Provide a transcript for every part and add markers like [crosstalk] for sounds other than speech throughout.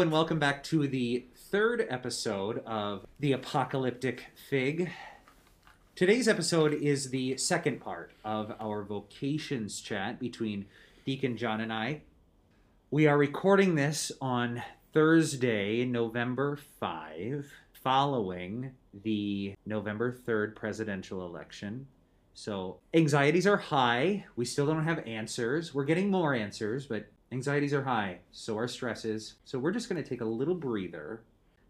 And welcome back to the third episode of The Apocalyptic Fig. Today's episode is the second part of our vocations chat between Deacon John and I. We are recording this on Thursday, November 5, following the November 3rd presidential election. So, anxieties are high. We still don't have answers. We're getting more answers, but Anxieties are high, so are stresses. So we're just going to take a little breather.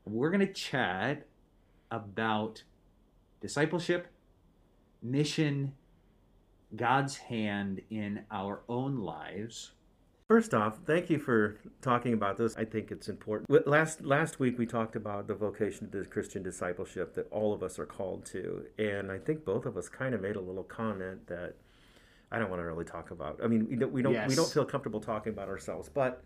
We're going to chat about discipleship, mission, God's hand in our own lives. First off, thank you for talking about this. I think it's important. Last last week we talked about the vocation the Christian discipleship that all of us are called to, and I think both of us kind of made a little comment that I don't want to really talk about. I mean, we don't we don't, yes. we don't feel comfortable talking about ourselves, but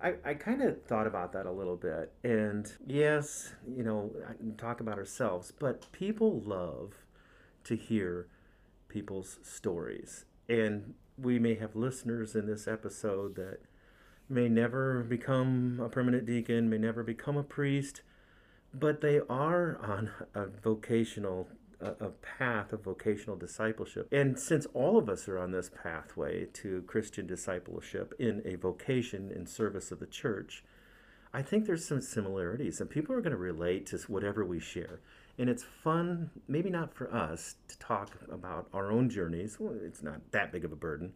I, I kind of thought about that a little bit. And yes, you know, talk about ourselves, but people love to hear people's stories. And we may have listeners in this episode that may never become a permanent deacon, may never become a priest, but they are on a vocational a, a path of vocational discipleship. And since all of us are on this pathway to Christian discipleship in a vocation in service of the church, I think there's some similarities, and people are going to relate to whatever we share. And it's fun, maybe not for us to talk about our own journeys. Well, it's not that big of a burden,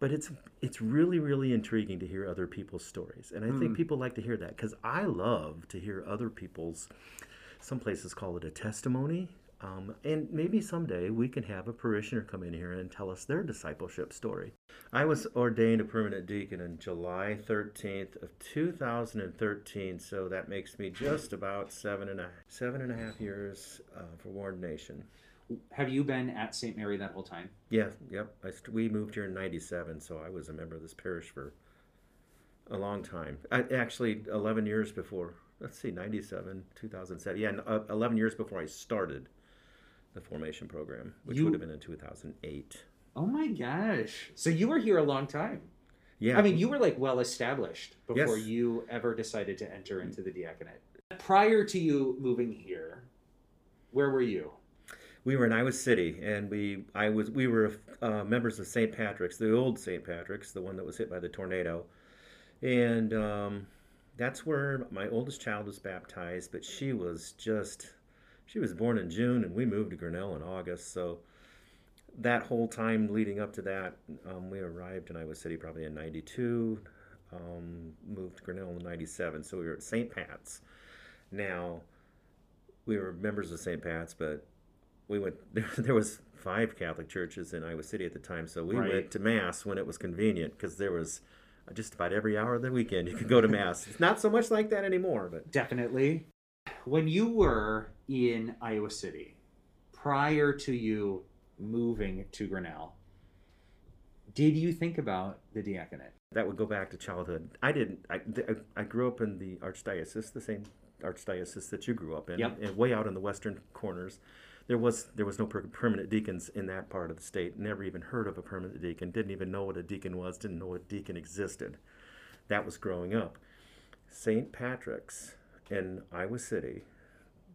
but it's it's really really intriguing to hear other people's stories. And I mm. think hmm. people like to hear that because I love to hear other people's. Some places call it a testimony. Um, and maybe someday we can have a parishioner come in here and tell us their discipleship story. I was ordained a permanent deacon on July 13th of 2013, so that makes me just about seven and a, seven and a half years uh, for ordination. Have you been at St. Mary that whole time? Yeah, yep. I, we moved here in 97, so I was a member of this parish for a long time. I, actually, 11 years before, let's see, 97, 2007. Yeah, uh, 11 years before I started the formation program, which you, would have been in 2008. Oh my gosh. So you were here a long time. Yeah. I mean, you were like well established before yes. you ever decided to enter into the diaconate. Prior to you moving here, where were you? We were in Iowa City, and we I was we were uh, members of St. Patrick's, the old St. Patrick's, the one that was hit by the tornado, and um, that's where my oldest child was baptized. But she was just she was born in June, and we moved to Grinnell in August. So that whole time leading up to that, um, we arrived in Iowa City probably in '92. Um, moved to Grinnell in '97. So we were at St. Pat's. Now we were members of St. Pat's, but we went. There, [laughs] there was five Catholic churches in Iowa City at the time, so we right. went to mass when it was convenient because there was just about every hour of the weekend you could go to mass. it's not so much like that anymore, but definitely. When you were in Iowa City prior to you moving to Grinnell, did you think about the diaconate? That would go back to childhood. I didn't. I, I grew up in the archdiocese, the same archdiocese that you grew up in, yep. and way out in the western corners. There was there was no per- permanent deacons in that part of the state. Never even heard of a permanent deacon. Didn't even know what a deacon was. Didn't know a deacon existed. That was growing up. St. Patrick's in Iowa City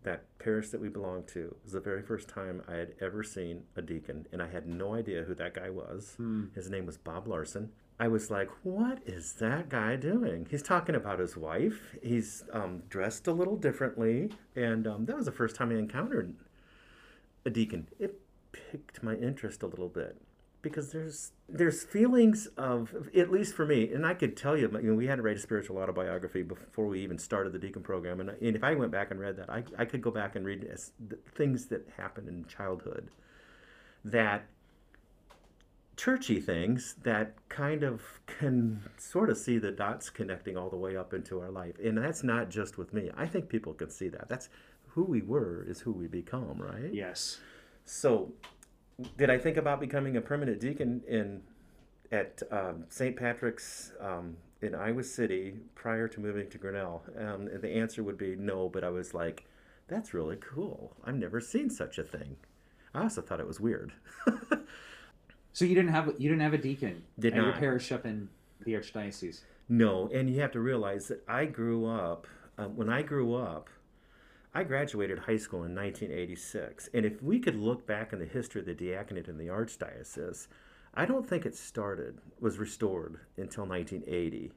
that parish that we belonged to was the very first time I had ever seen a deacon, and I had no idea who that guy was. Hmm. His name was Bob Larson. I was like, what is that guy doing? He's talking about his wife. He's um, dressed a little differently. And um, that was the first time I encountered a deacon. It piqued my interest a little bit because there's there's feelings of at least for me and i could tell you, you know, we had to write a spiritual autobiography before we even started the deacon program and, and if i went back and read that I, I could go back and read things that happened in childhood that churchy things that kind of can sort of see the dots connecting all the way up into our life and that's not just with me. I think people can see that. That's who we were is who we become right? Yes. So did I think about becoming a permanent deacon in at um, St. Patrick's um, in Iowa City prior to moving to Grinnell? Um, the answer would be no, but I was like, that's really cool. I've never seen such a thing. I also thought it was weird. [laughs] so you didn't have you didn't have a deacon Did at not. your parish up in the archdiocese. No, and you have to realize that I grew up, um, when I grew up, I graduated high school in 1986. And if we could look back in the history of the diaconate in the Archdiocese, I don't think it started, was restored until 1980.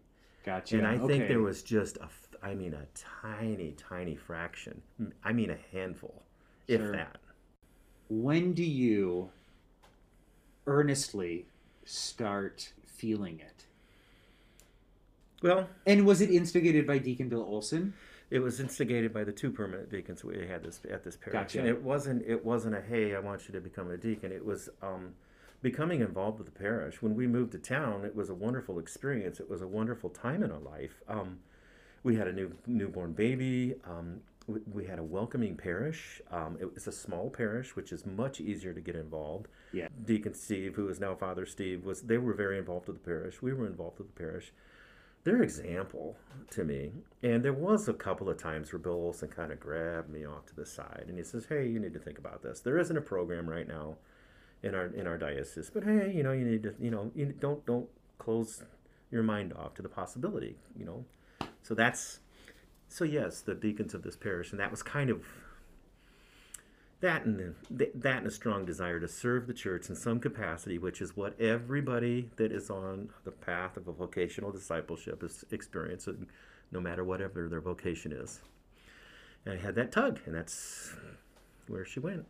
Gotcha. And I think there was just a, I mean, a tiny, tiny fraction. I mean, a handful, if that. When do you earnestly start feeling it? Well, And was it instigated by Deacon Bill Olson? It was instigated by the two permanent deacons we had this at this parish, Gotcha. and it wasn't it wasn't a hey, I want you to become a deacon. It was um, becoming involved with the parish. When we moved to town, it was a wonderful experience. It was a wonderful time in our life. Um, we had a new newborn baby. Um, we, we had a welcoming parish. Um, it was a small parish, which is much easier to get involved. Yeah. Deacon Steve, who is now Father Steve, was they were very involved with the parish. We were involved with the parish. They're example to me. And there was a couple of times where Bill Olson kind of grabbed me off to the side and he says, "Hey, you need to think about this. There isn't a program right now in our in our diocese, but hey, you know, you need to, you know, you don't don't close your mind off to the possibility, you know." So that's so yes, the deacons of this parish, and that was kind of that and the, that and a strong desire to serve the church in some capacity, which is what everybody that is on the path of a vocational discipleship is experiencing, no matter whatever their vocation is. And I had that tug, and that's where she went.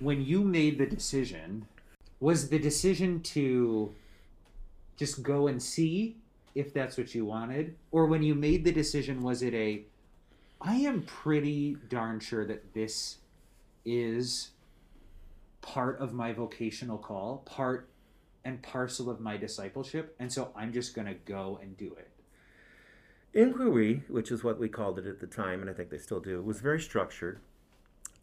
When you made the decision, was the decision to just go and see if that's what you wanted? Or when you made the decision, was it a, I am pretty darn sure that this is part of my vocational call, part and parcel of my discipleship, and so I'm just going to go and do it? Inquiry, which is what we called it at the time, and I think they still do, was very structured.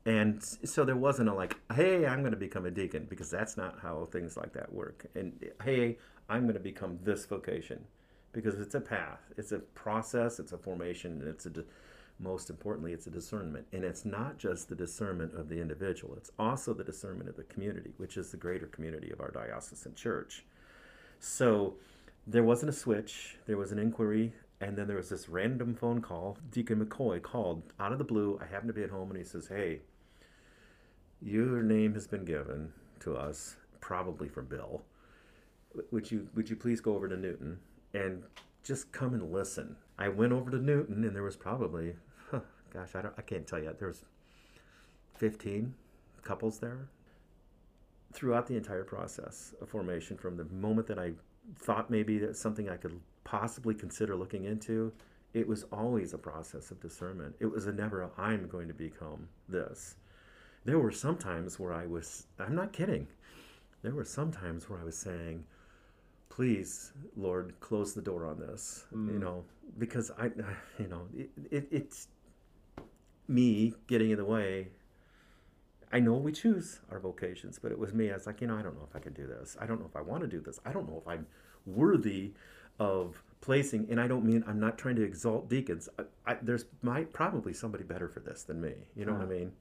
And so there wasn't a like, hey, I'm going to become a deacon, because that's not how things like that work. And hey, I'm going to become this vocation, because it's a path, it's a process, it's a formation, it's a, most importantly, it's a discernment. And it's not just the discernment of the individual, it's also the discernment of the community, which is the greater community of our diocesan church. So there wasn't a switch, there was an inquiry, and then there was this random phone call. Deacon McCoy called out of the blue. I happened to be at home, and he says, Hey, your name has been given to us, probably from Bill. Would you would you please go over to Newton and just come and listen? I went over to Newton, and there was probably, gosh, I don't, I can't tell you. There's fifteen couples there throughout the entire process of formation, from the moment that I thought maybe that's something I could possibly consider looking into, it was always a process of discernment. It was a never, I'm going to become this. There were some times where I was, I'm not kidding, there were some times where I was saying, please, Lord, close the door on this, you Mm. know, because I, [sighs] you know, it, it, it's me getting in the way I know we choose our vocations, but it was me. I was like, you know, I don't know if I can do this. I don't know if I want to do this. I don't know if I'm worthy of placing. And I don't mean I'm not trying to exalt deacons. I, I, there's might probably somebody better for this than me. You know what I mean?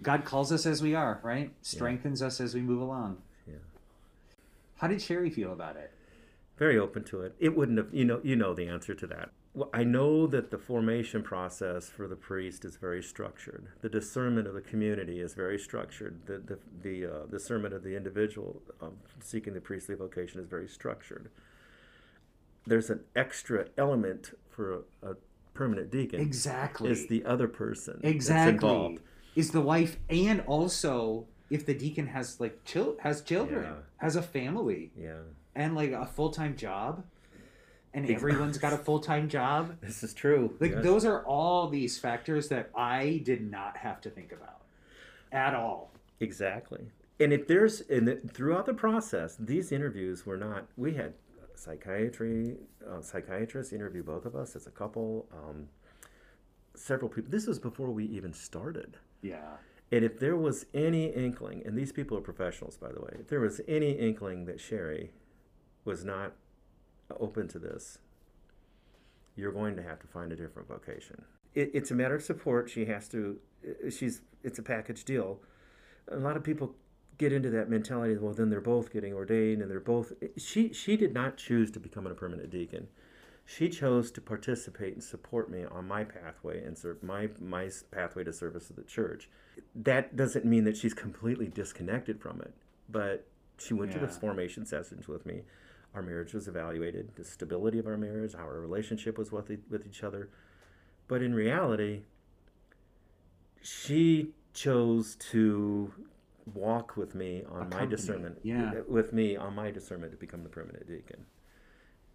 God calls us as we are, right? Strengthens us as we move along. Yeah. How did Sherry feel about it? Very open to it. It wouldn't have. You know. You know the answer to that. Well, I know that the formation process for the priest is very structured. The discernment of the community is very structured. The the the uh, discernment of the individual um, seeking the priestly vocation is very structured. There's an extra element for a, a permanent deacon. Exactly. Is the other person that's exactly involved. is the wife and also if the deacon has like chil- has children Yeah. has a family Yeah, and like a full-time job and everyone's got a [laughs] full-time job this is true. like Yes. those are all these factors that i did not have to think about at all Exactly. And if there's and it- throughout the process, these interviews were not. We had psychiatry uh, psychiatrists interview both of us as a couple. Um, several people. This was before we even started. yeah And if there was any inkling, and these people are professionals, by the way, if there was any inkling that Sherry was not open to this, you're going to have to find a different vocation. It, it's a matter of support. She has to. Uh, she's. It's a package deal. A lot of people get into that mentality. Well, then they're both getting ordained, and they're both. Eh, she. She did not choose to become a permanent deacon. She chose to participate and support me on my pathway and serve my my pathway to service of the church. That doesn't mean that she's completely disconnected from it, but she went to Yeah. the formation sessions with me. Our marriage was evaluated, the stability of our marriage, how our relationship was with, e- with each other. But in reality, she chose to walk with me on my discernment yeah. with me on my discernment to become the permanent deacon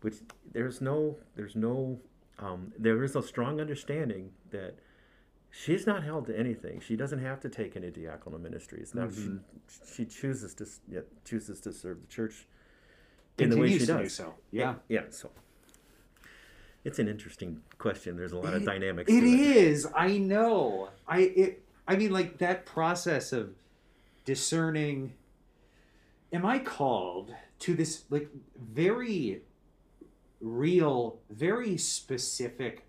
which there's no there's no um, there is a strong understanding that she's not held to anything she doesn't have to take any diaconal ministries now Mhm. she she chooses to yeah, chooses to serve the church in the way she Continues to do does so. Yeah. yeah so it's an interesting question there's a lot of dynamics It is. I know. I it. I mean, like that process of discerning. Am I called to this like very real, very specific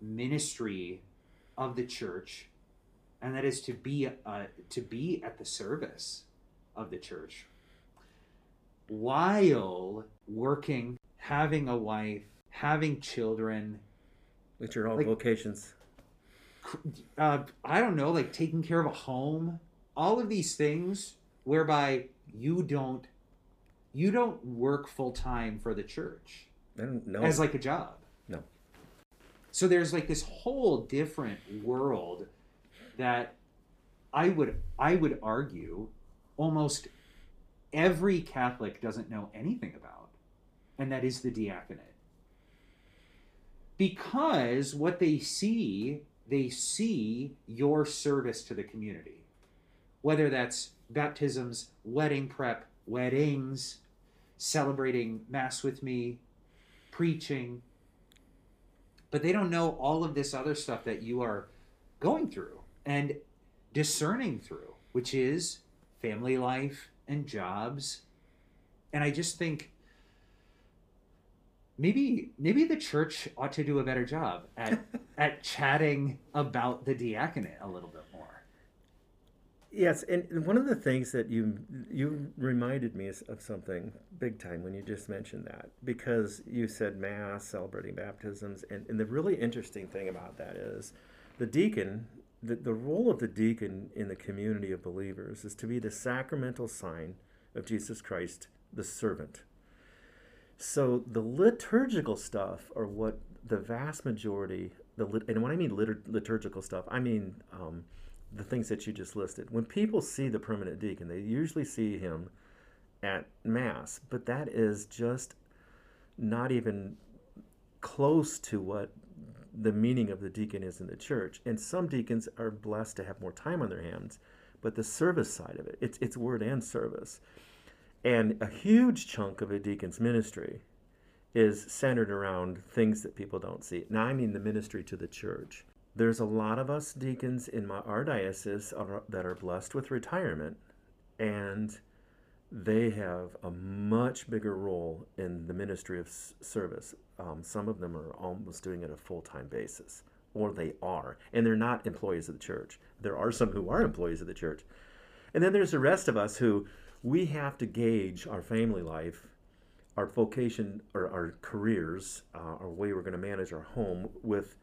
ministry of the church, and that is to be uh, to be at the service of the church while working, having a wife, having children, which are all like- vocations uh, I don't know, like taking care of a home, all of these things whereby you don't you don't work full time for the church I don't know as like a job. No. So there's like this whole different world that I would I would argue almost every Catholic doesn't know anything about, and that is the diaconate. Because what they see, they see your service to the community. Whether that's baptisms, wedding prep, weddings, celebrating Mass with me, preaching. But they don't know all of this other stuff that you are going through and discerning through, which is family life and jobs. And I just think maybe maybe the church ought to do a better job at [laughs] at chatting about the diaconate a little bit more. Yes, and one of the things that you you reminded me of something big time when you just mentioned that because you said mass celebrating baptisms and, and the really interesting thing about that is the deacon the, the role of the deacon in the community of believers is to be the sacramental sign of Jesus Christ the servant. So the liturgical stuff are what the vast majority the and when I mean litur, liturgical stuff I mean um, the things that you just listed. When people see the permanent deacon, they usually see him at Mass, but that is just not even close to what the meaning of the deacon is in the church. And some deacons are blessed to have more time on their hands, but the service side of it, it's, it's word and service. And a huge chunk of a deacon's ministry is centered around things that people don't see. Now, I mean the ministry to the church. There's a lot of us deacons in my, our diocese are, that are blessed with retirement, and they have a much bigger role in the ministry of service. Um, some of them are almost doing it a full time basis, or they are, and they're not employees of the church. There are some who are employees of the church. And then there's the rest of us who we have to gauge our family life, our vocation, or our careers, uh, our way we're going to manage our home with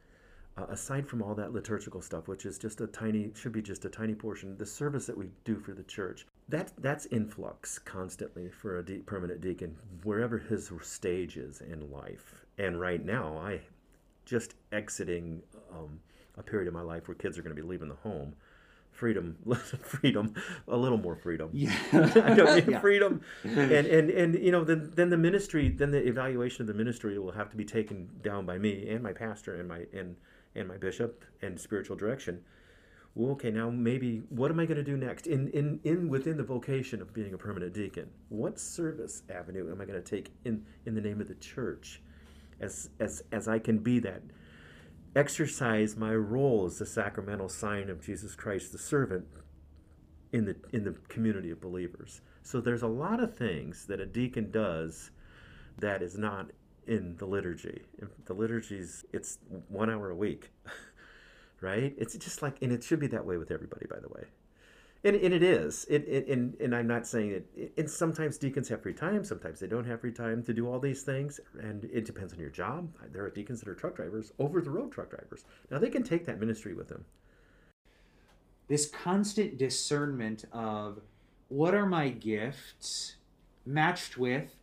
uh, aside from all that liturgical stuff, which is just a tiny, should be just a tiny portion, the service that we do for the church, that that's influx constantly for a de- permanent deacon, wherever his stage is in life. And right now, I just exiting um, a period of my life where kids are going to be leaving the home. Freedom, [laughs] freedom, a little more freedom. Yeah. [laughs] I don't need Yeah. freedom. And, and and you know then then the ministry then the evaluation of the ministry will have to be taken down by me and my pastor and my and and my bishop and spiritual direction. Well, okay, now maybe what am I going to do next in in in within the vocation of being a permanent deacon? What service avenue am I going to take in in the name of the church, as as as I can be that exercise my role as the sacramental sign of Jesus Christ the servant in the in the community of believers. So there's a lot of things that a deacon does that is not in the liturgy. The liturgy's it's one hour a week, [laughs] right? It's just like, and it should be that way with everybody, by the way. And, and it is. It, it, and, and I'm not saying it. And sometimes deacons have free time. Sometimes they don't have free time to do all these things. And it depends on your job. There are deacons that are truck drivers, over the road truck drivers. Now they can take that ministry with them. This constant discernment of what are my gifts matched with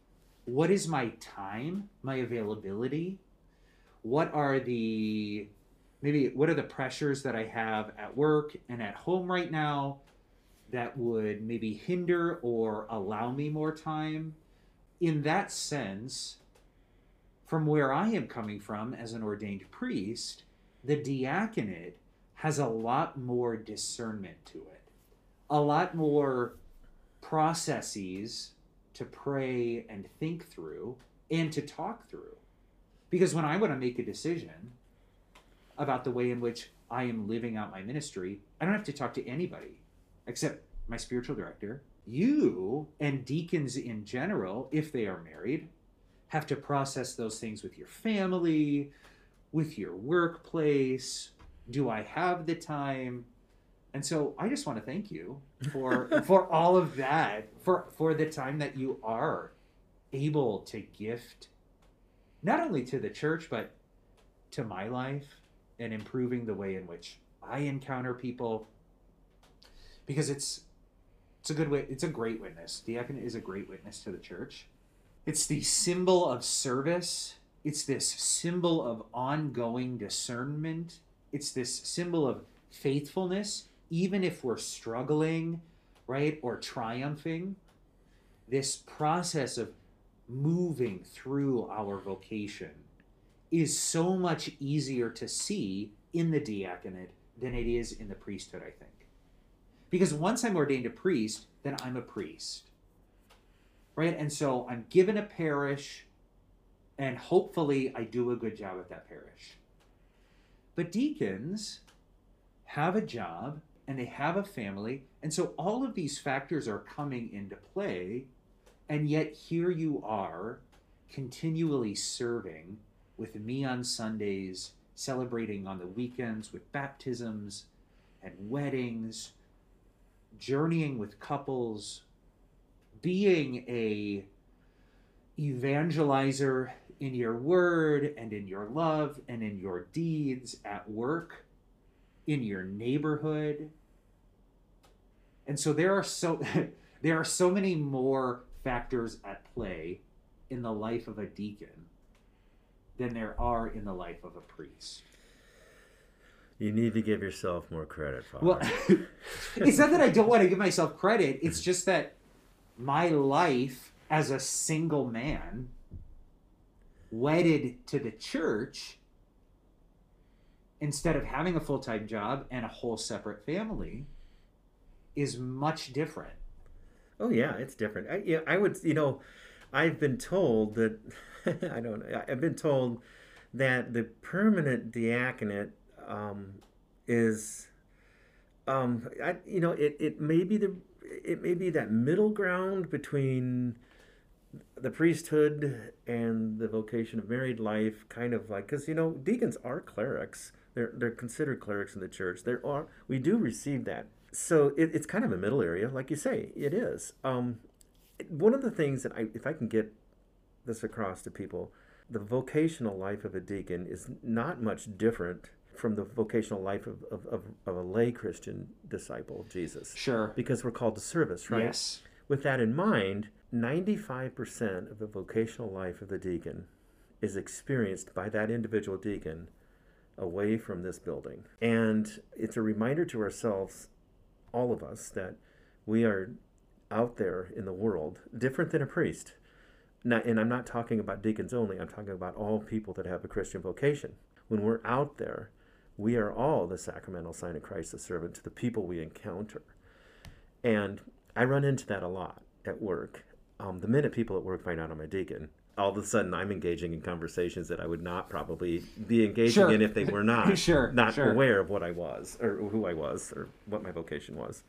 what is my time, my availability, what are the maybe what are the pressures that I have at work and at home right now that would maybe hinder or allow me more time. In that sense, from where I am coming from as an ordained priest, the diaconate has a lot more discernment to it, a lot more processes to pray and think through and to talk through. Because when I want to make a decision about the way in which I am living out my ministry, I don't have to talk to anybody except my spiritual director. You and deacons in general, if they are married, have to process those things with your family, with your workplace. Do I have the time? And so I just want to thank you for [laughs] for all of that, for for the time that you are able to gift not only to the church but to my life and improving the way in which I encounter people because it's it's a good way it's a great witness. Diaconate is a great witness to the church. It's the symbol of service. It's this symbol of ongoing discernment. It's this symbol of faithfulness even if we're struggling, right, or triumphing, this process of moving through our vocation is so much easier to see in the diaconate than it is in the priesthood, I think. Because once I'm ordained a priest, then I'm a priest. Right? And so I'm given a parish, and hopefully I do a good job at that parish. But deacons have a job and they have a family. And so all of these factors are coming into play. And yet here you are continually serving with me on Sundays, celebrating on the weekends with baptisms and weddings, journeying with couples, being a evangelizer in your word and in your love and in your deeds at work in your neighborhood. And so there are so [laughs] there are so many more factors at play in the life of a deacon than there are in the life of a priest. You need to give yourself more credit, Father. Well, [laughs] it's not that I don't want to give myself credit. It's just that my life as a single man, wedded to the church, instead of having a full time job and a whole separate family, is much different. Oh yeah, it's different. I, yeah, I would. You know, I've been told that. [laughs] I don't. I've been told that the permanent diaconate um, is, um, I, you know, it, it may be the it may be that middle ground between the priesthood and the vocation of married life, kind of like because you know deacons are clerics. They're they're considered clerics in the church. There are we do receive that. So it, it's kind of a middle area, like you say, it is. Um, one of the things that I, if I can get this across to people, the vocational life of a deacon is not much different from the vocational life of, of, of, of, a lay Christian disciple of Jesus. Sure. Because we're called to service, right? Yes. With that in mind, 95% of the vocational life of the deacon is experienced by that individual deacon away from this building. And it's a reminder to ourselves, all of us, that we are out there in the world, different than a priest. Now, and I'm not talking about deacons only, I'm talking about all people that have a Christian vocation. When we're out there, we are all the sacramental sign of Christ the servant to the people we encounter. And I run into that a lot at work. Um, the minute people at work find out I'm a deacon, all of a sudden I'm engaging in conversations that I would not probably be engaging Sure. in if they were [laughs] not Sure, not sure. aware of what I was or who I was or what my vocation was.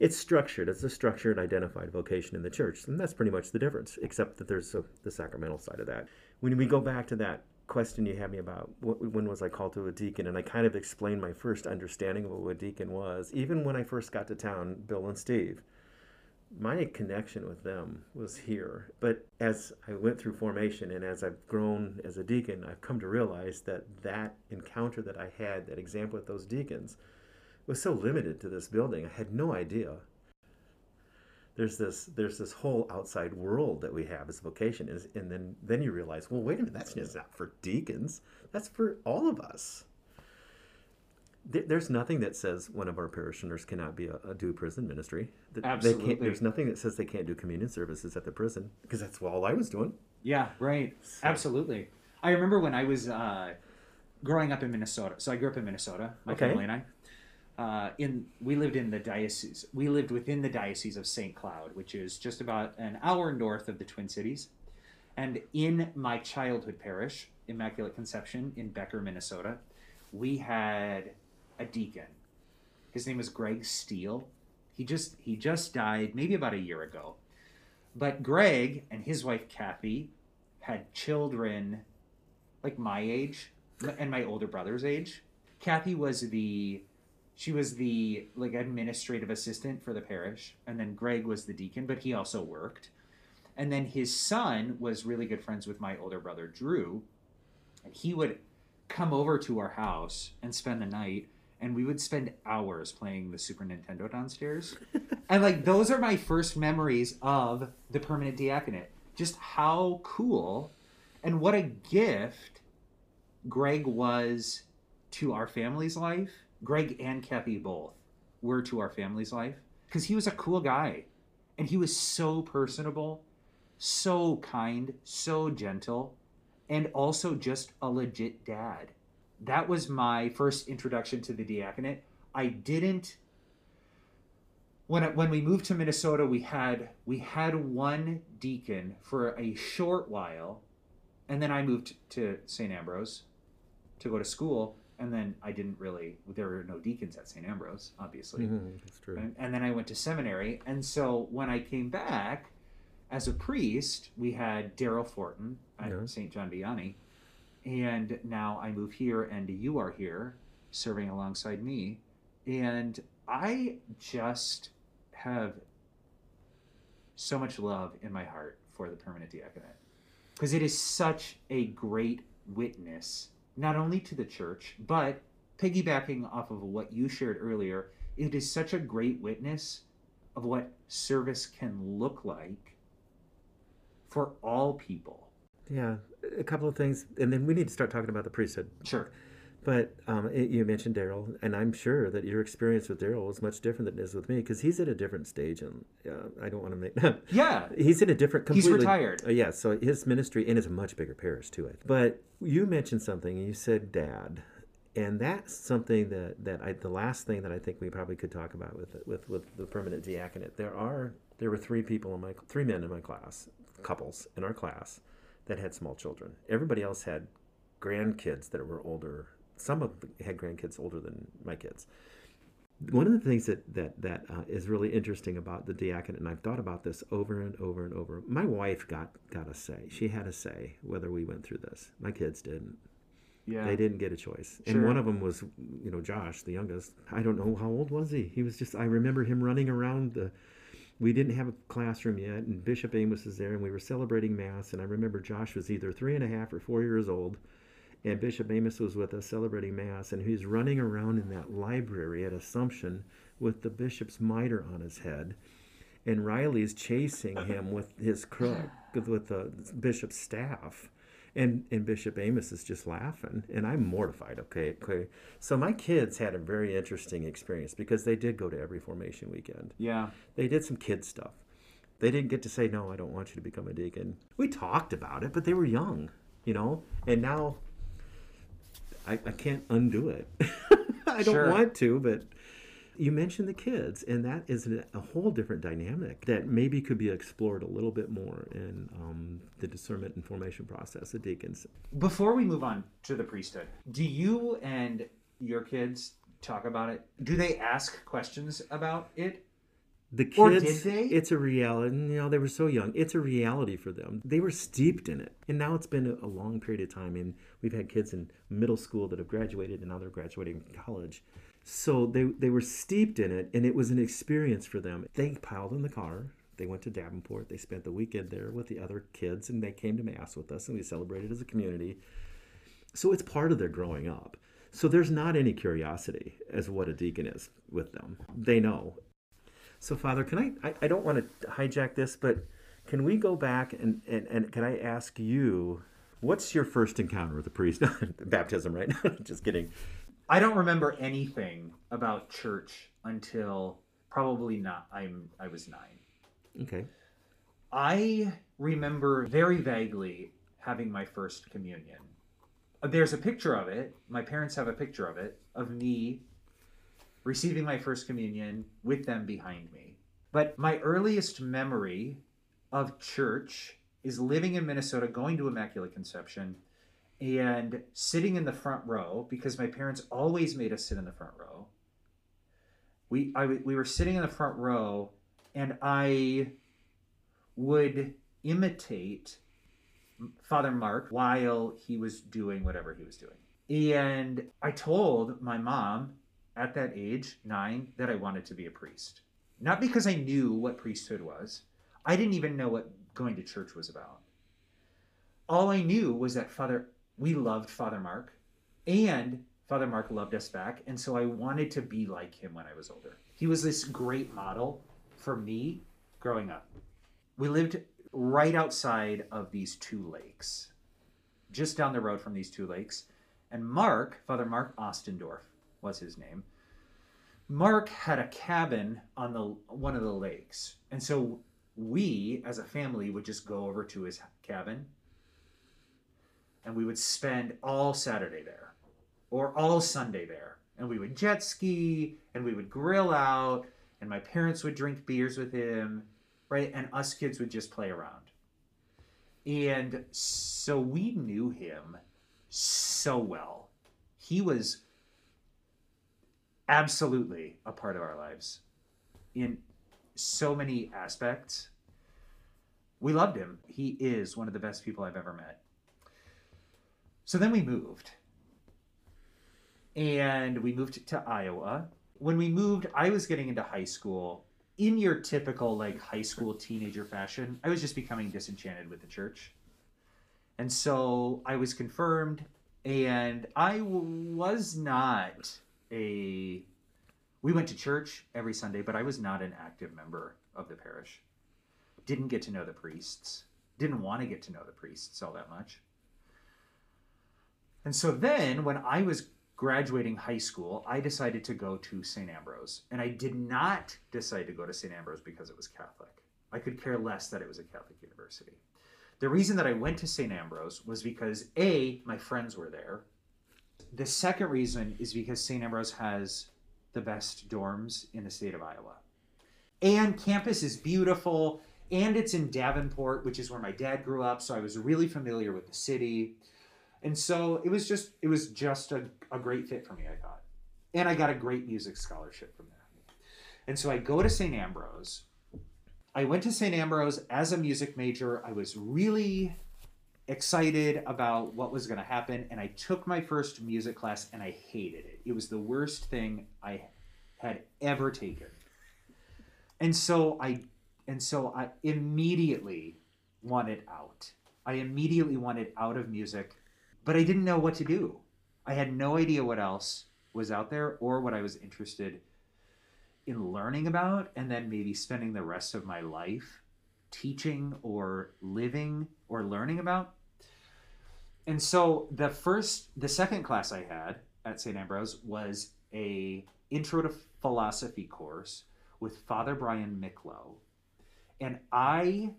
It's structured. It's a structured, identified vocation in the church, and that's pretty much the difference, except that there's a, the sacramental side of that. When we go back to that question you had me about what, when was I called to a deacon, and I kind of explained my first understanding of what a deacon was. Even when I first got to town, Bill and Steve, my connection with them was here. But as I went through formation and as I've grown as a deacon, I've come to realize that that encounter that I had, that example with those deacons, was so limited to this building. I had no idea. There's this there's this whole outside world that we have as a vocation, is, and then then you realize, well, wait a minute, that's just not for deacons. That's for all of us there's nothing that says one of our parishioners cannot be a, a do prison ministry. Absolutely. there's nothing that says they can't do communion services at the prison because that's all I was doing. Yeah, right. So. Absolutely. I remember when I was uh, growing up in Minnesota. So I grew up in Minnesota. My okay. family and I. Uh, in we lived in the diocese. We lived within the diocese of St. Cloud, which is just about an hour north of the Twin Cities. And in my childhood parish, Immaculate Conception in Becker, Minnesota, we had a deacon. His name was Greg Steele. He just he just died maybe about a year ago. But Greg and his wife Kathy had children like my age and my older brother's age. Kathy was the she was the like administrative assistant for the parish and then Greg was the deacon, but he also worked. And then his son was really good friends with my older brother Drew, and he would come over to our house and spend the night and we would spend hours playing the Super Nintendo downstairs. [laughs] and like those are my first memories of the permanent diaconate. Just how cool and what a gift Greg was to our family's life. Greg and Kathy both were to our family's life because he was a cool guy and he was so personable, so kind, so gentle, and also just a legit dad that was my first introduction to the diaconate. I didn't when when we moved to Minnesota, we had we had one deacon for a short while, and then I moved to St. Ambrose to go to school, and then I didn't really. There were no deacons at St. Ambrose, obviously. Mm-hmm, that's true. And, and, then I went to seminary, and so when I came back as a priest, we had Daryl Fortin at yeah. St. John Vianney, and now I move here and you are here serving alongside me and I just have so much love in my heart for the permanent diaconate because it is such a great witness not only to the church but piggybacking off of what you shared earlier it is such a great witness of what service can look like for all people yeah, a couple of things, and then we need to start talking about the priesthood. Sure. But um, it, you mentioned Daryl, and I'm sure that your experience with Daryl was much different than it is with me because he's at a different stage, and uh, I don't want to make. [laughs] yeah. He's in a different. Completely, he's retired. Uh, yeah, so his ministry and it's a much bigger parish too. But you mentioned something. And you said dad, and that's something that that I the last thing that I think we probably could talk about with with with the permanent diaconate. There are there were three people in my three men in my class, couples in our class that had small children. Everybody else had grandkids that were older. Some of them had grandkids older than my kids. One of the things that that that uh, is really interesting about the diaconate, and I've thought about this over and over and over. My wife got got a say. She had a say whether we went through this. My kids didn't. Yeah. They didn't get a choice. Sure. And one of them was, you know, Josh, the youngest. I don't know how old was he. He was just. I remember him running around the we didn't have a classroom yet, and Bishop Amos was there, and we were celebrating Mass. And I remember Josh was either three and a half or four years old, and Bishop Amos was with us celebrating Mass, and he's running around in that library at Assumption with the bishop's mitre on his head. And Riley's chasing him with his crook, with the bishop's staff and and Bishop Amos is just laughing, and I'm mortified. Okay, okay. So my kids had a very interesting experience because they did go to every formation weekend. Yeah, they did some kid stuff. They didn't get to say no. I don't want you to become a deacon. We talked about it, but they were young, you know. And now I, I can't undo it. [laughs] I don't sure. want to, but you mentioned the kids, and that is a whole different dynamic that maybe could be explored a little bit more in um, the discernment and formation process of deacons. Before we move on to the priesthood, do you and your kids talk about it? Do they ask questions about it? The kids, Or did they? it's a reality. You know, they were so young. It's a reality for them. They were steeped in it. And now it's been a, a long period of time. And we've had kids in middle school that have graduated and now they're graduating from college. So they, they were steeped in it and it was an experience for them. They piled in the car. They went to Davenport. They spent the weekend there with the other kids and they came to Mass with us and we celebrated as a community. So it's part of their growing up. So there's not any curiosity as what a deacon is with them. They know. So, Father, can I, I, I don't want to hijack this, but can we go back and, and, and can I ask you, what's your first encounter with a priest? [laughs] Baptism, right? [laughs] Just kidding. I don't remember anything about church until probably not. I'm I was nine. Okay. I remember very vaguely having my first communion. There's a picture of it. My parents have a picture of it of me receiving my first communion with them behind me. But my earliest memory of church is living in Minnesota, going to Immaculate Conception, and sitting in the front row because my parents always made us sit in the front row. We I, we were sitting in the front row, and I would imitate Father Mark while he was doing whatever he was doing. And I told my mom at that age, nine, that I wanted to be a priest. Not because I knew what priesthood was, I didn't even know what going to church was about. All I knew was that Father, we loved Father Mark, and Father Mark loved us back. And so I wanted to be like him when I was older. He was this great model for me growing up. We lived right outside of these two lakes, just down the road from these two lakes. And Mark, Father Mark Ostendorf was his name. Mark had a cabin on the one of the lakes. And so we as a family would just go over to his cabin and we would spend all Saturday there or all Sunday there. And we would jet ski and we would grill out and my parents would drink beers with him, right? And us kids would just play around. And so we knew him so well. He was absolutely a part of our lives in so many aspects. We loved him. He is one of the best people I've ever met. So then we moved. And we moved to Iowa. When we moved, I was getting into high school. In your typical like high school teenager fashion, I was just becoming disenchanted with the church. And so I was confirmed and I was not a we went to church every Sunday, but I was not an active member of the parish. Didn't get to know the priests. Didn't want to get to know the priests all that much. And so then when I was graduating high school, I decided to go to St. Ambrose. And I did not decide to go to St. Ambrose because it was Catholic. I could care less that it was a Catholic university. The reason that I went to St. Ambrose was because A, my friends were there. The second reason is because St. Ambrose has the best dorms in the state of Iowa. And campus is beautiful, and it's in Davenport, which is where my dad grew up, so I was really familiar with the city. And so it was just it was just a, a great fit for me, I thought. And I got a great music scholarship from there. And so I go to St. Ambrose. I went to St. Ambrose as a music major. I was really excited about what was going to happen and I took my first music class and I hated it. It was the worst thing I had ever taken. And so I and so I immediately wanted out. I immediately wanted out of music, but I didn't know what to do. I had no idea what else was out there or what I was interested in learning about and then maybe spending the rest of my life teaching or living or learning about. And so the first the second class I had at St. Ambrose was a intro to philosophy course with Father Brian Micklow. And I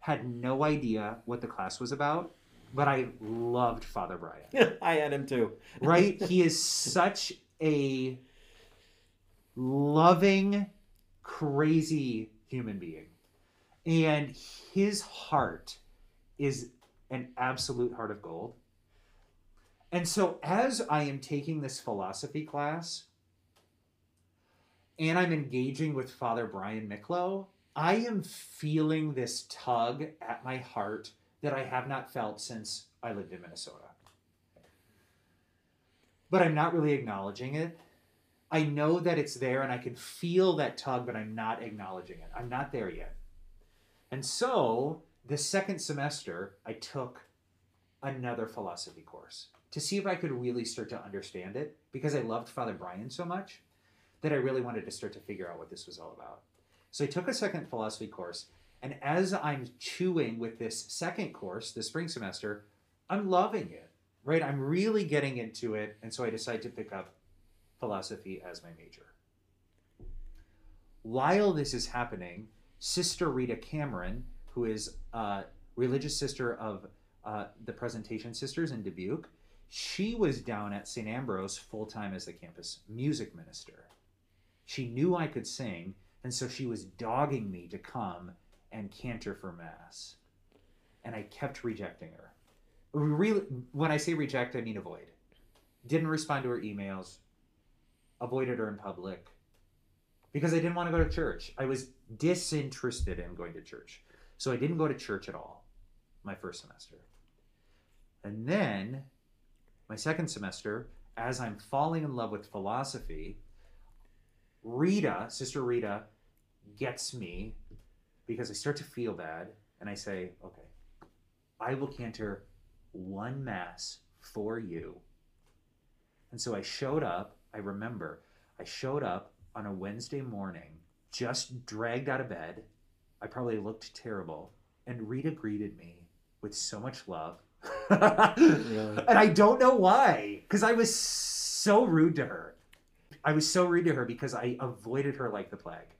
had no idea what the class was about, but I loved Father Brian [laughs] I had him too. [laughs] right? he is such a loving, crazy human being. And his heart is an absolute heart of gold. And so, as I am taking this philosophy class, and I'm engaging with Father Brian Miklo, I am feeling this tug at my heart that I have not felt since I lived in Minnesota. But I'm not really acknowledging it. I know that it's there and I can feel that tug, but I'm not acknowledging it. I'm not there yet. And so, the second semester, I took another philosophy course to see if I could really start to understand it because I loved Father Brian so much that I really wanted to start to figure out what this was all about. So I took a second philosophy course, and as I'm chewing with this second course, the spring semester, I'm loving it, right? I'm really getting into it, and so I decided to pick up philosophy as my major. While this is happening, Sister Rita Cameron, who is a religious sister of uh, the Presentation Sisters in Dubuque, she was down at St. Ambrose full time as the campus music minister. She knew I could sing, and so she was dogging me to come and cantor for Mass. And I kept rejecting her. Really, when I say reject, I mean avoid. Didn't respond to her emails, avoided her in public because I didn't want to go to church. I was disinterested in going to church. So I didn't go to church at all my first semester. And then my second semester, as I'm falling in love with philosophy, Rita, Sister Rita, gets me because I start to feel bad and I say, okay, I will cantor one Mass for you. And so I showed up, I remember, I showed up on a Wednesday morning, just dragged out of bed. I probably looked terrible. And Rita greeted me with so much love. Really? [laughs] And I don't know why, because I was so rude to her. I was so rude to her because I avoided her like the plague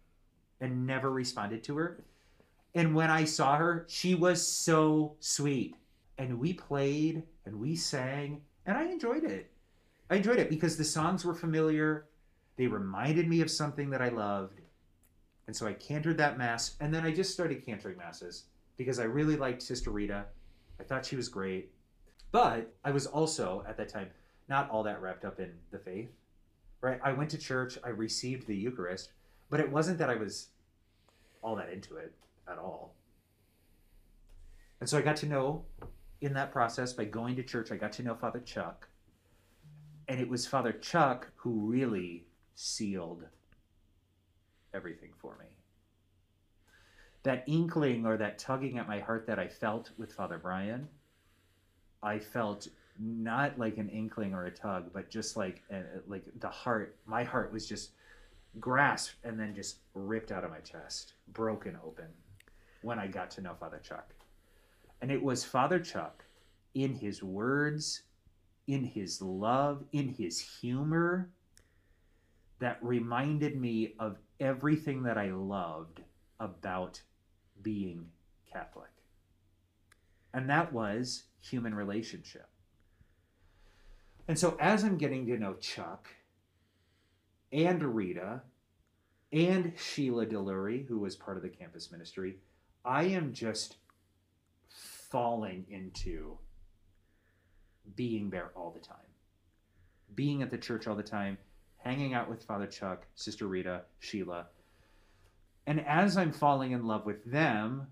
and never responded to her. And when I saw her, she was so sweet. And we played and we sang, and I enjoyed it. I enjoyed it because the songs were familiar. They reminded me of something that I loved. And so I cantered that mass, and then I just started cantering masses because I really liked Sister Rita. I thought she was great. But I was also, at that time, not all that wrapped up in the faith, right? I went to church, I received the Eucharist, but it wasn't that I was all that into it at all. And so I got to know in that process by going to church, I got to know Father Chuck. And it was Father Chuck who really sealed everything for me. That inkling or that tugging at my heart that I felt with Father Brian, I felt not like an inkling or a tug, but just like uh, like the heart. My heart was just grasped and then just ripped out of my chest, broken open, when I got to know Father Chuck. And it was Father Chuck, in his words, in his love, in his humor, that reminded me of everything that I loved about being Catholic. And that was human relationship. And so as I'm getting to know Chuck and Rita and Sheila Delury, who was part of the campus ministry, I am just falling into being there all the time, being at the church all the time, hanging out with Father Chuck, Sister Rita, Sheila. And as I'm falling in love with them,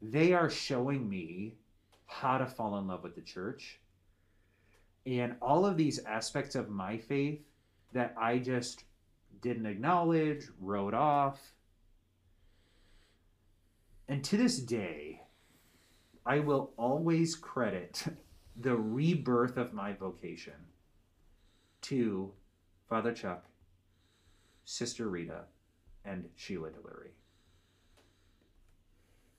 they are showing me how to fall in love with the church. And all of these aspects of my faith that I just didn't acknowledge, wrote off. And to this day, I will always credit [laughs] the rebirth of my vocation to Father Chuck, Sister Rita, and Sheila Delury.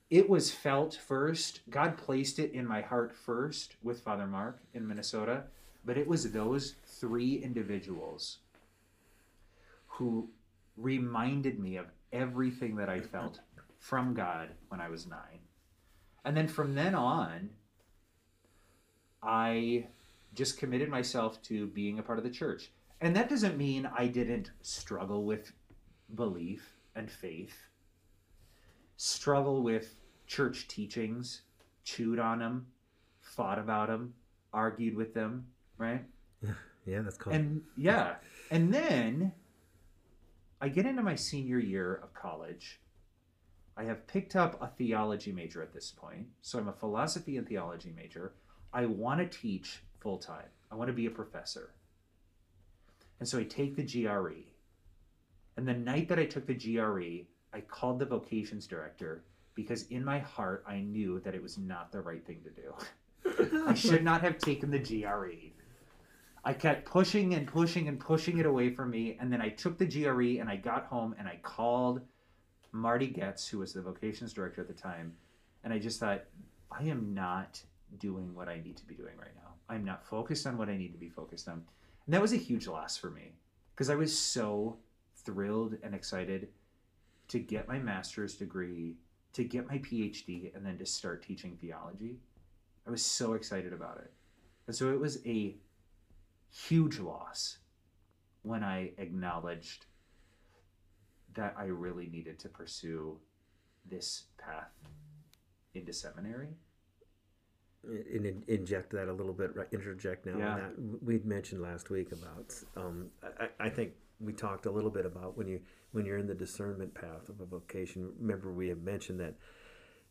It was felt first. God placed it in my heart first with Father Mark in Minnesota, but it was those three individuals who reminded me of everything that I felt from God when I was nine. And then from then on, I just committed myself to being a part of the church. And that doesn't mean I didn't struggle with belief and faith, struggle with church teachings, chewed on them, fought about them, argued with them, right? Yeah, [laughs] yeah that's cool. And yeah, and then I get into my senior year of college. I have picked up a theology major at this point. So I'm a philosophy and theology major. I want to teach full time, I want to be a professor. And so I take the GRE. And the night that I took the GRE, I called the vocations director because in my heart, I knew that it was not the right thing to do. I should not have taken the GRE. I kept pushing and pushing and pushing it away from me. And then I took the GRE and I got home and I called Marty Getz, who was the vocations director at the time. And I just thought, I am not doing what I need to be doing right now. I'm not focused on what I need to be focused on. And that was a huge loss for me because I was so thrilled and excited to get my master's degree, to get my PhD, and then to start teaching theology. I was so excited about it. And so it was a huge loss when I acknowledged that I really needed to pursue this path into seminary. In, in, inject that a little bit, right? Interject now. Yeah. That we'd mentioned last week about. Um, I, I think we talked a little bit about when you when you're in the discernment path of a vocation. Remember, we have mentioned that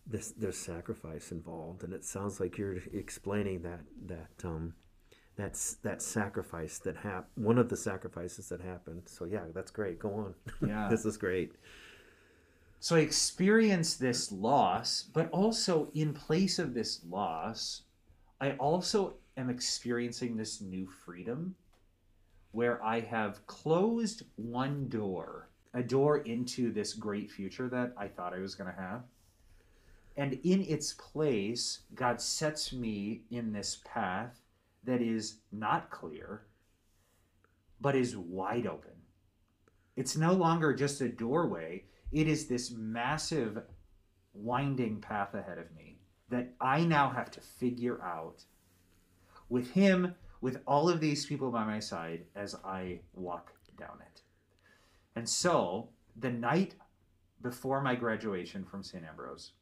this there's sacrifice involved, and it sounds like you're explaining that that um, that's that sacrifice that hap- one of the sacrifices that happened. So yeah, that's great. Go on. [laughs] Yeah. this is great. So I experienced this loss, but also in place of this loss, I also am experiencing this new freedom where I have closed one door, a door into this great future that I thought I was going to have. And in its place, God sets me in this path that is not clear, but is wide open. It's no longer just a doorway, it is this massive winding path ahead of me that I now have to figure out with Him, with all of these people by my side as I walk down it. And so, the night before my graduation from St. Ambrose,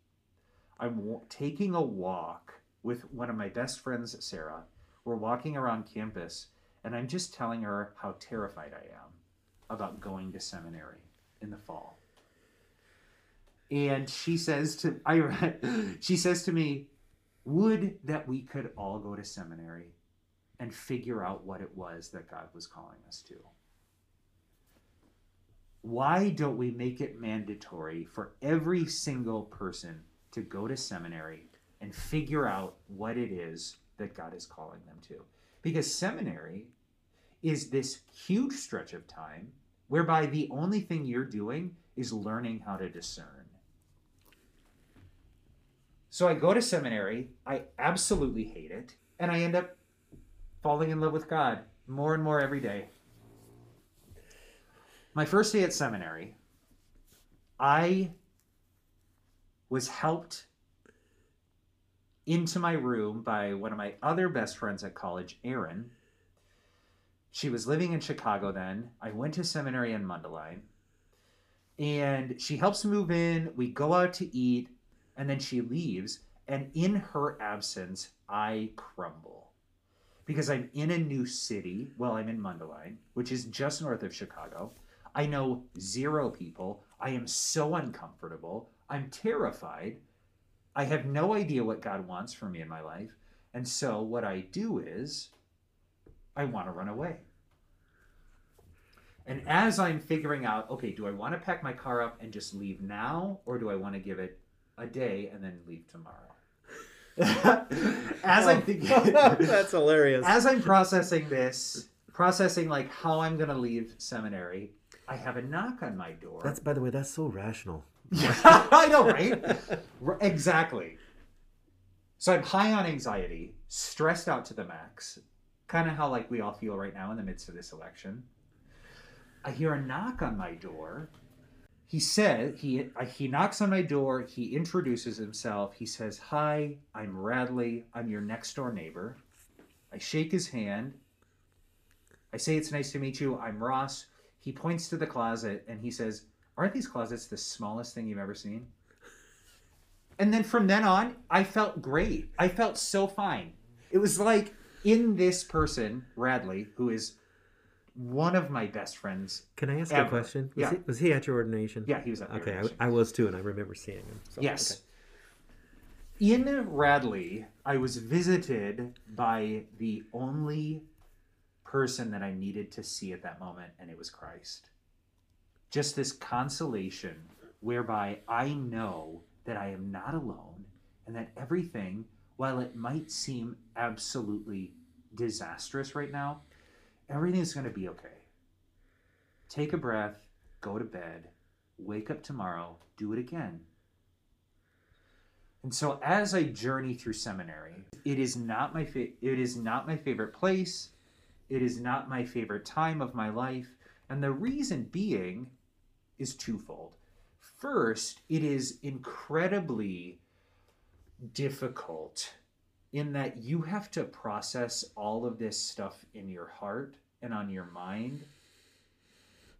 I'm w- taking a walk with one of my best friends, Sarah. We're walking around campus, and I'm just telling her how terrified I am about going to seminary in the fall. And she says to I [laughs] she says to me, "Would that we could all go to seminary and figure out what it was that God was calling us to." Why don't we make it mandatory for every single person to go to seminary and figure out what it is that God is calling them to? Because seminary is this huge stretch of time whereby the only thing you're doing is learning how to discern. So I go to seminary, I absolutely hate it, and I end up falling in love with God more and more every day. My first day at seminary, I was helped into my room by one of my other best friends at college, Erin. She was living in Chicago then. I went to seminary in Mundelein. And she helps move in. We go out to eat. And then she leaves. And in her absence, I crumble. Because I'm in a new city. Well, I'm in Mundelein, which is just north of Chicago. I know zero people. I am so uncomfortable. I'm terrified. I have no idea what God wants for me in my life. And so what I do is I want to run away. And as I'm figuring out, okay, do I want to pack my car up and just leave now, or do I want to give it a day and then leave tomorrow? as I'm thinking, [laughs] that's hilarious. as I'm processing this, processing like how I'm going to leave seminary, I have a knock on my door. That's by the way, that's so rational. [laughs] I know, right? Exactly. So I'm high on anxiety, stressed out to the max, kind of how like we all feel right now in the midst of this election. I hear a knock on my door. He said he uh, he knocks on my door. He introduces himself. He says, "Hi, I'm Radley. I'm your next door neighbor." I shake his hand. I say, "It's nice to meet you. I'm Ross." He points to the closet and he says, "Aren't these closets the smallest thing you've ever seen?" And then from then on, I felt great. I felt so fine. It was like in this person, Radley, who is one of my best friends. Can I ask Ever. a question? Was, Yeah. he, was he at your ordination? Yeah, he was at the Okay, ordination. I, I was too, and I remember seeing him. So, Yes. okay. In Radley, I was visited by the only person that I needed to see at that moment, and it was Christ. Just this consolation whereby I know that I am not alone and that everything, while it might seem absolutely disastrous right now, everything is going to be okay. Take a breath, go to bed, wake up tomorrow, do it again. And so as I journey through seminary, it is not my fa- it is not my favorite place. It is not my favorite time of my life, and the reason being is twofold. First, it is incredibly difficult in that you have to process all of this stuff in your heart and on your mind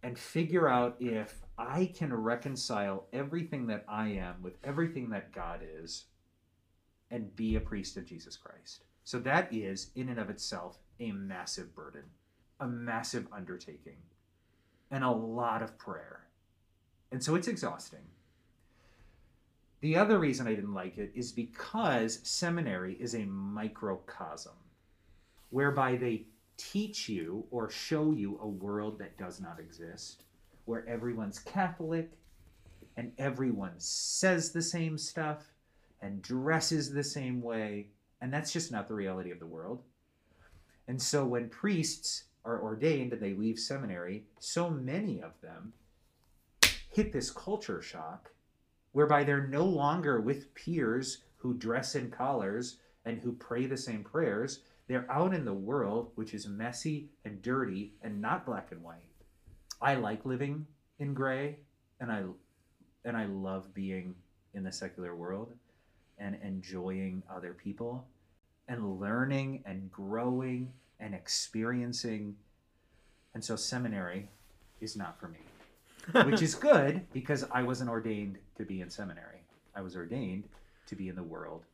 and figure out if I can reconcile everything that I am with everything that God is and be a priest of Jesus Christ. So that is, in and of itself, a massive burden, a massive undertaking, and a lot of prayer. And so it's exhausting. The other reason I didn't like it is because seminary is a microcosm whereby they teach you or show you a world that does not exist, where everyone's Catholic and everyone says the same stuff and dresses the same way, and that's just not the reality of the world. And so when priests are ordained and they leave seminary, so many of them hit this culture shock whereby they're no longer with peers who dress in collars and who pray the same prayers. They're out in the world, which is messy and dirty and not black and white. I like living in gray, and I and I love being in the secular world and enjoying other people and learning and growing and experiencing. And so seminary is not for me which is good because I wasn't ordained to be in seminary. I was ordained to be in the world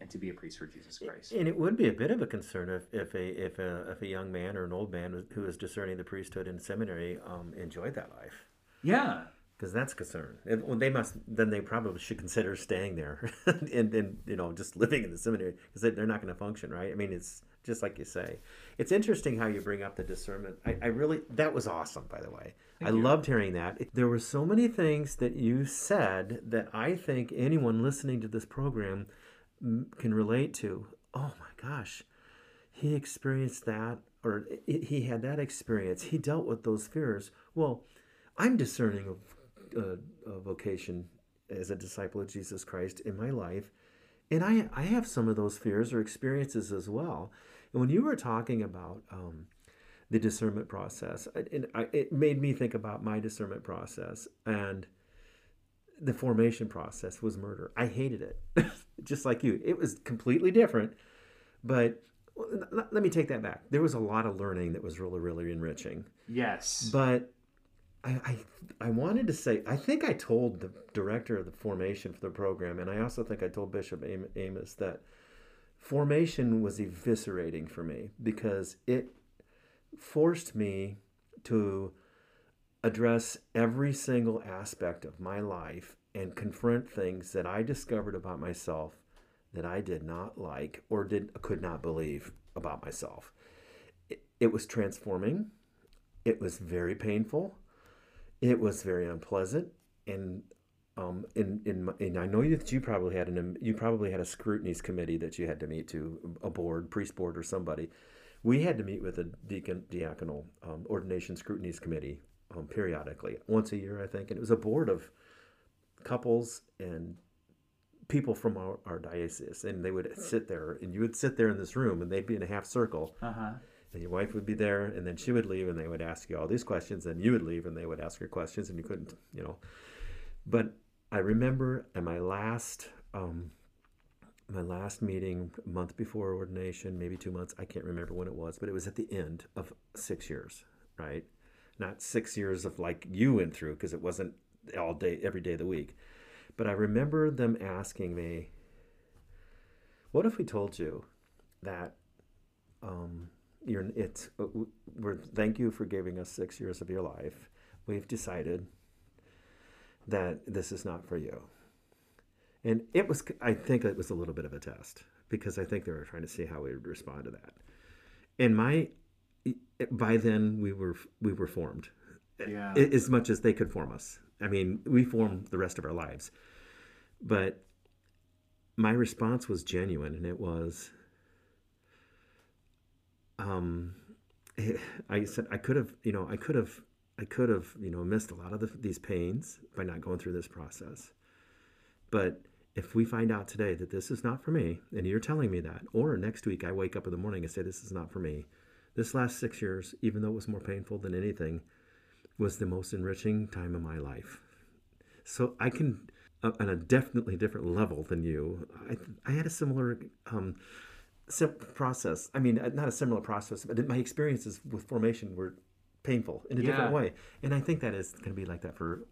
and to be a priest for Jesus Christ. And it would be a bit of a concern if, if a if a if a young man or an old man who is discerning the priesthood in seminary um, enjoyed that life, Yeah. because that's a concern. And, well, they must then they probably should consider staying there [laughs] and and you know just living in the seminary because they, they're not going to function right. I mean, it's just like you say. It's interesting how you bring up the discernment. I, I really that was awesome, by the way. I you. loved hearing that. There were so many things that you said that I think anyone listening to this program can relate to. Oh my gosh, he experienced that, or he had that experience. He dealt with those fears. Well, I'm discerning of uh, a vocation as a disciple of Jesus Christ in my life, and I I have some of those fears or experiences as well. And when you were talking about um, the discernment process, and I, it made me think about my discernment process and the formation process was murder. I hated it, [laughs] just like you. It was completely different, but let let me take that back. There was a lot of learning that was really, really enriching. Yes. But I, I, I wanted to say, I think I told the director of the formation for the program, and I also think I told Bishop Am- Amos that formation was eviscerating for me because it forced me to address every single aspect of my life and confront things that I discovered about myself that I did not like or did could not believe about myself. It, it was transforming. It was very painful. It was very unpleasant, and um, in in I know that you probably had an you probably had a scrutinies committee that you had to meet to a board, priest board, or somebody. We had to meet with a deacon diaconal um, ordination scrutinies committee um, periodically, once a year, I think, and it was a board of couples and people from our, our diocese, and they would sit there, and you would sit there in this room, and they'd be in a half circle, Uh huh. and your wife would be there, and then she would leave, and they would ask you all these questions, and you would leave, and they would ask her questions, and you couldn't, you know. But I remember at my last, um, my last meeting, a month before ordination, maybe two months, I can't remember when it was, but it was at the end of six years, right? Not six years of like you went through, because it wasn't all day, every day of the week. But I remember them asking me, "What if we told you that um, you're it's uh, we're thank you for giving us six years of your life. We've decided that this is not for you. And it was, I think it was a little bit of a test because I think they were trying to see how we would respond to that. And my, by then we were we were formed, Yeah. as much as they could form us. I mean, we formed the rest of our lives, but my response was genuine, and it was, um, [laughs] I said I could have, you know, I could have, I could have, you know, missed a lot of the, these pains by not going through this process, but if we find out today that this is not for me, and you're telling me that, or next week I wake up in the morning and say this is not for me, this last six years, even though it was more painful than anything, was the most enriching time of my life. So I can, uh, on a definitely different level than you, I, I had a similar um, process. I mean, uh, not a similar process, but my experiences with formation were painful in a different way. And I think that is going to be like that for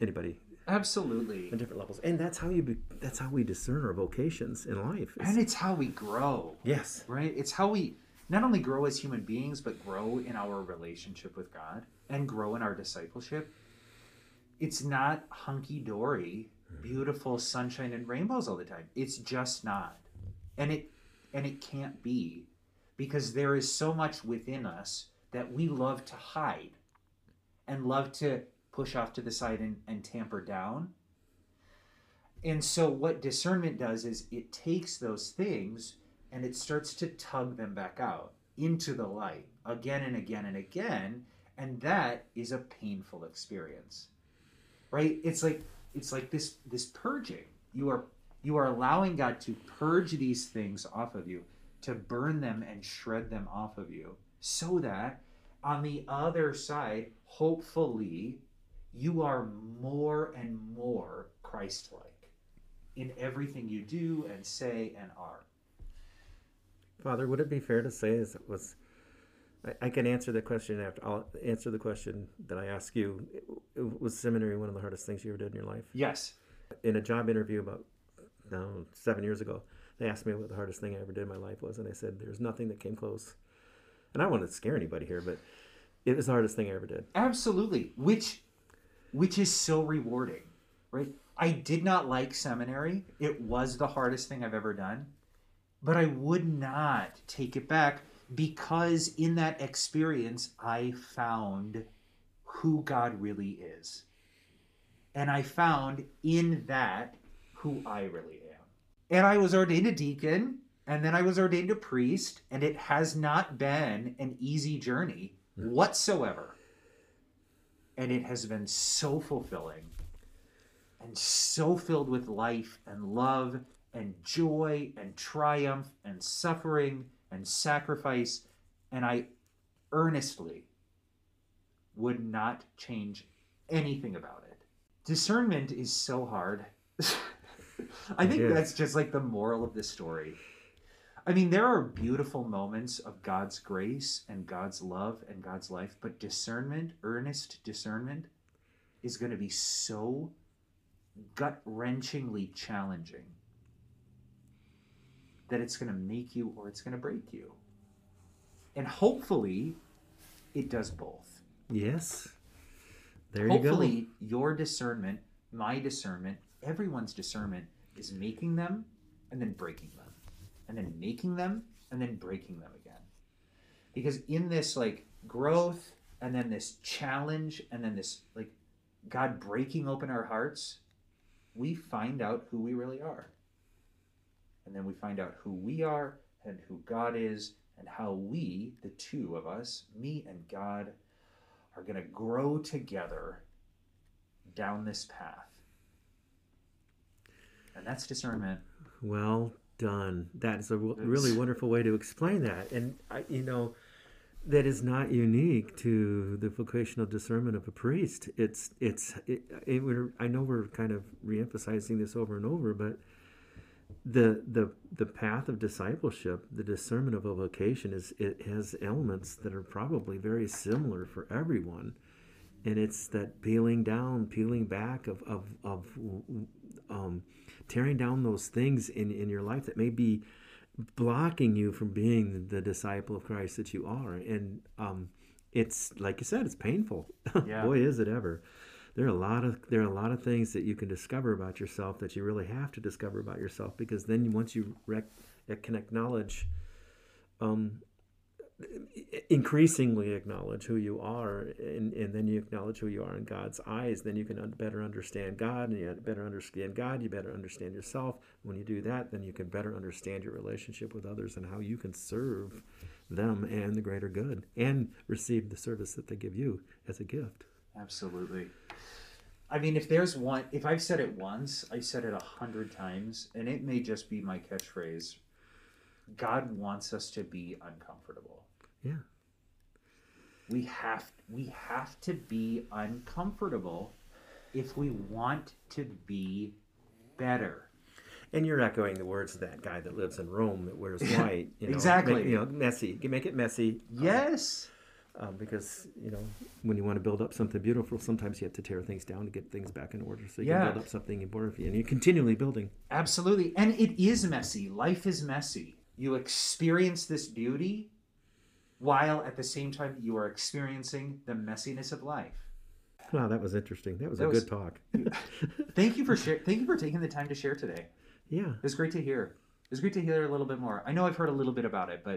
anybody Absolutely. on different levels. And that's how you, be, that's how we discern our vocations in life. It's- And it's how we grow. yes. right? It's how we not only grow as human beings, but grow in our relationship with God and grow in our discipleship. It's not hunky dory, mm-hmm. beautiful sunshine and rainbows all the time. It's just not. And it and it can't be because there is so much within us that we love to hide and love to push off to the side and, and tamper down. And so, what discernment does is it takes those things and it starts to tug them back out into the light again and again and again. And that is a painful experience, right? It's like it's like this this purging. You are you are allowing God to purge these things off of you, to burn them and shred them off of you, so that on the other side, hopefully, you are more and more Christ-like in everything you do and say and are. Father, would it be fair to say is it was I, I can answer the question after I'll answer the question that I ask you. It, was seminary one of the hardest things you ever did in your life? Yes. In a job interview about no, seven years ago, they asked me what the hardest thing I ever did in my life was, and I said there's nothing that came close. And I don't want to scare anybody here, but it was the hardest thing I ever did. Absolutely. Which which is so rewarding, right? I did not like seminary. It was the hardest thing I've ever done. But I would not take it back because in that experience I found who God really is. And I found in that who I really am. And I was ordained a deacon and then I was ordained a priest and it has not been an easy journey mm. whatsoever. And it has been so fulfilling and so filled with life and love and joy and triumph and suffering and sacrifice. And I earnestly would not change anything about it. Discernment is so hard. [laughs] I think that's just like the moral of the story. I mean, there are beautiful moments of God's grace and God's love and God's life, but discernment, earnest discernment, is going to be so gut wrenchingly challenging that it's going to make you or it's going to break you. And hopefully, it does both. Yes. There hopefully, your discernment, my discernment, everyone's discernment is making them and then breaking them, and then making them and then breaking them again. Because in this like growth and then this challenge and then this like God breaking open our hearts, we find out who we really are. And then we find out who we are and who God is and how we, the two of us, me and God, are going to grow together down this path. And that's discernment. Well done. That is a w- really wonderful way to explain that. And, I, you know, that is not unique to the vocational discernment of a priest. It's, it's, it, it, we're, I know we're kind of reemphasizing this over and over, but the the the path of discipleship, the discernment of a vocation is it has elements that are probably very similar for everyone, and it's that peeling down, peeling back of of of um, tearing down those things in in your life that may be blocking you from being the, disciple of Christ that you are. And um, it's like you said, it's painful. [laughs] Yeah. Boy, is it ever. There are a lot of there are a lot of things that you can discover about yourself that you really have to discover about yourself because then once you rec- can acknowledge, um, increasingly acknowledge who you are, and, and then you acknowledge who you are in God's eyes, then you can better understand God, and you better understand God, you better understand yourself. When you do that, then you can better understand your relationship with others and how you can serve them and the greater good and receive the service that they give you as a gift. Absolutely. I mean, if there's one, if I've said it once, I said it a hundred times, and it may just be my catchphrase. God wants us to be uncomfortable. Yeah. We have we have to be uncomfortable if we want to be better. And you're echoing the words of that guy that lives in Rome that wears [laughs] white. You know, Exactly. Make, you know, messy. You make it messy. Yes. Um, because you know when you want to build up something beautiful, sometimes you have to tear things down to get things back in order. So you Yeah. can build up something important, and you're continually building. Absolutely. And it is messy. Life is messy. You experience this beauty while at the same time you are experiencing the messiness of life. Wow, that was interesting. That was That a was- good talk. [laughs] Thank you for share- thank you for taking the time to share today. yeah, It was great to hear. It was great to hear a little bit more. I know I've heard a little bit about it, but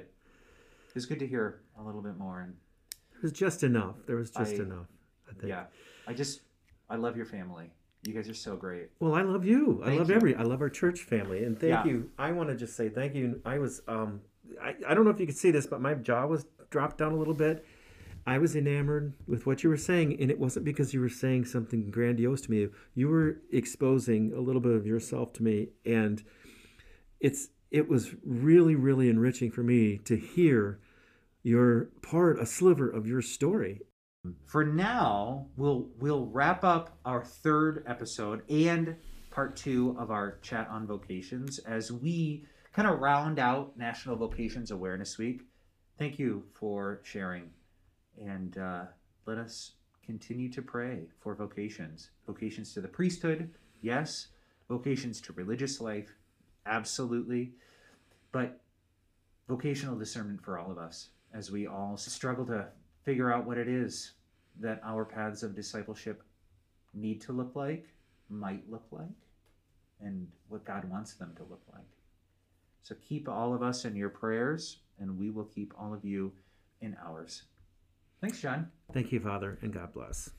it was good to hear a little bit more and it was just enough. There was just I- enough. I think. yeah. I just I love your family. You guys are so great. Well, I love you. I love you. every. I love our church family, and thank Yeah. you. I want to just say thank you. I was. Um, I, I don't know if you could see this, but my jaw was dropped down a little bit. I was enamored with what you were saying, and it wasn't because you were saying something grandiose to me. You were exposing a little bit of yourself to me, and it's it was really, really enriching for me to hear your part, a sliver of your story. For now, we'll we'll wrap up our third episode and part two of our chat on vocations as we kind of round out National Vocations Awareness Week. Thank you for sharing, and uh, let us continue to pray for vocations. Vocations to the priesthood, yes. Vocations to religious life, absolutely. But vocational discernment for all of us as we all struggle to figure out what it is that our paths of discipleship need to look like, might look like, and what God wants them to look like. So keep all of us in your prayers, and we will keep all of you in ours. Thanks, John. Thank you, Father, and God bless.